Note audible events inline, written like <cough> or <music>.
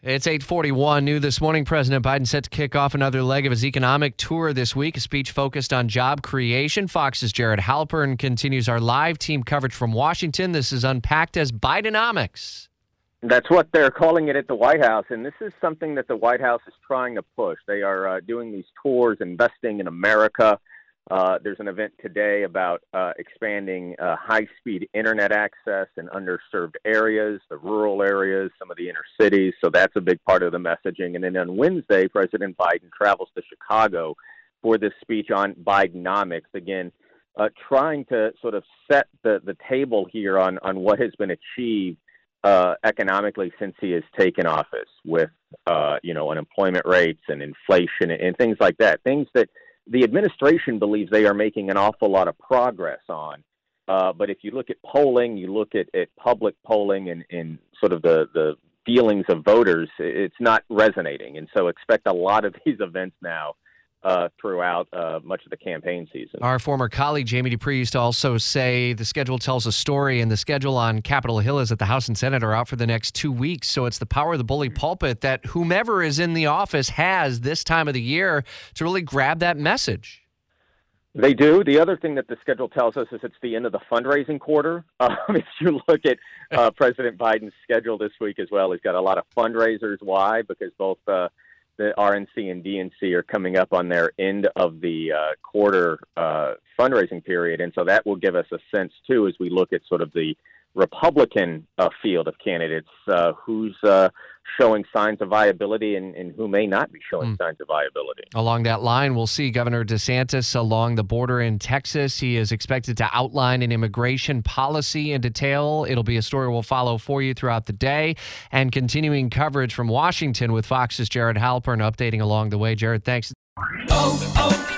It's 841 new this morning. President Biden set to kick off another leg of his economic tour this week, a speech focused on job creation. Fox's Jared Halpern continues our live team coverage from Washington. This is unpacked as Bidenomics. That's what they're calling it at the White House, and this is something that the White House is trying to push. They are uh, doing these tours, investing in America. Uh, there's an event today about uh, expanding uh, high speed internet access in underserved areas, the rural areas, some of the inner cities. So that's a big part of the messaging. And then on Wednesday, President Biden travels to Chicago for this speech on Bidenomics. Again, uh, trying to sort of set the, the table here on, on what has been achieved uh, economically since he has taken office with, you know, unemployment rates and inflation and, and things like that. Things that the administration believes they are making an awful lot of progress on. Uh, but if you look at polling, you look at, at public polling and, and sort of the, the feelings of voters, it's not resonating. And so expect a lot of <laughs> these events now uh, throughout uh, much of the campaign season. Our former colleague Jamie Dupree used to also say the schedule tells a story, and the schedule on Capitol Hill is that the House and Senate are out for the next two weeks. So it's the power of the bully pulpit that whomever is in the office has this time of the year to really grab that message. They do. The other thing that the schedule tells us is it's the end of the fundraising quarter. <laughs> Um, if you look at uh, <laughs> President Biden's schedule this week as well, he's got a lot of fundraisers. Why? Because both uh, the RNC and DNC are coming up on their end of the uh, quarter uh, fundraising period, and so that will give us a sense too as we look at sort of the Republican uh, field of candidates uh, who's uh, showing signs of viability and, and, who may not be showing mm. signs of viability. Along that line, we'll see Governor DeSantis along the border in Texas. He is expected to outline an immigration policy in detail. It'll be a story we'll follow for you throughout the day and continuing coverage from Washington with Fox's Jared Halpern updating along the way. Jared, thanks. Oh, oh, oh, O'Reilly.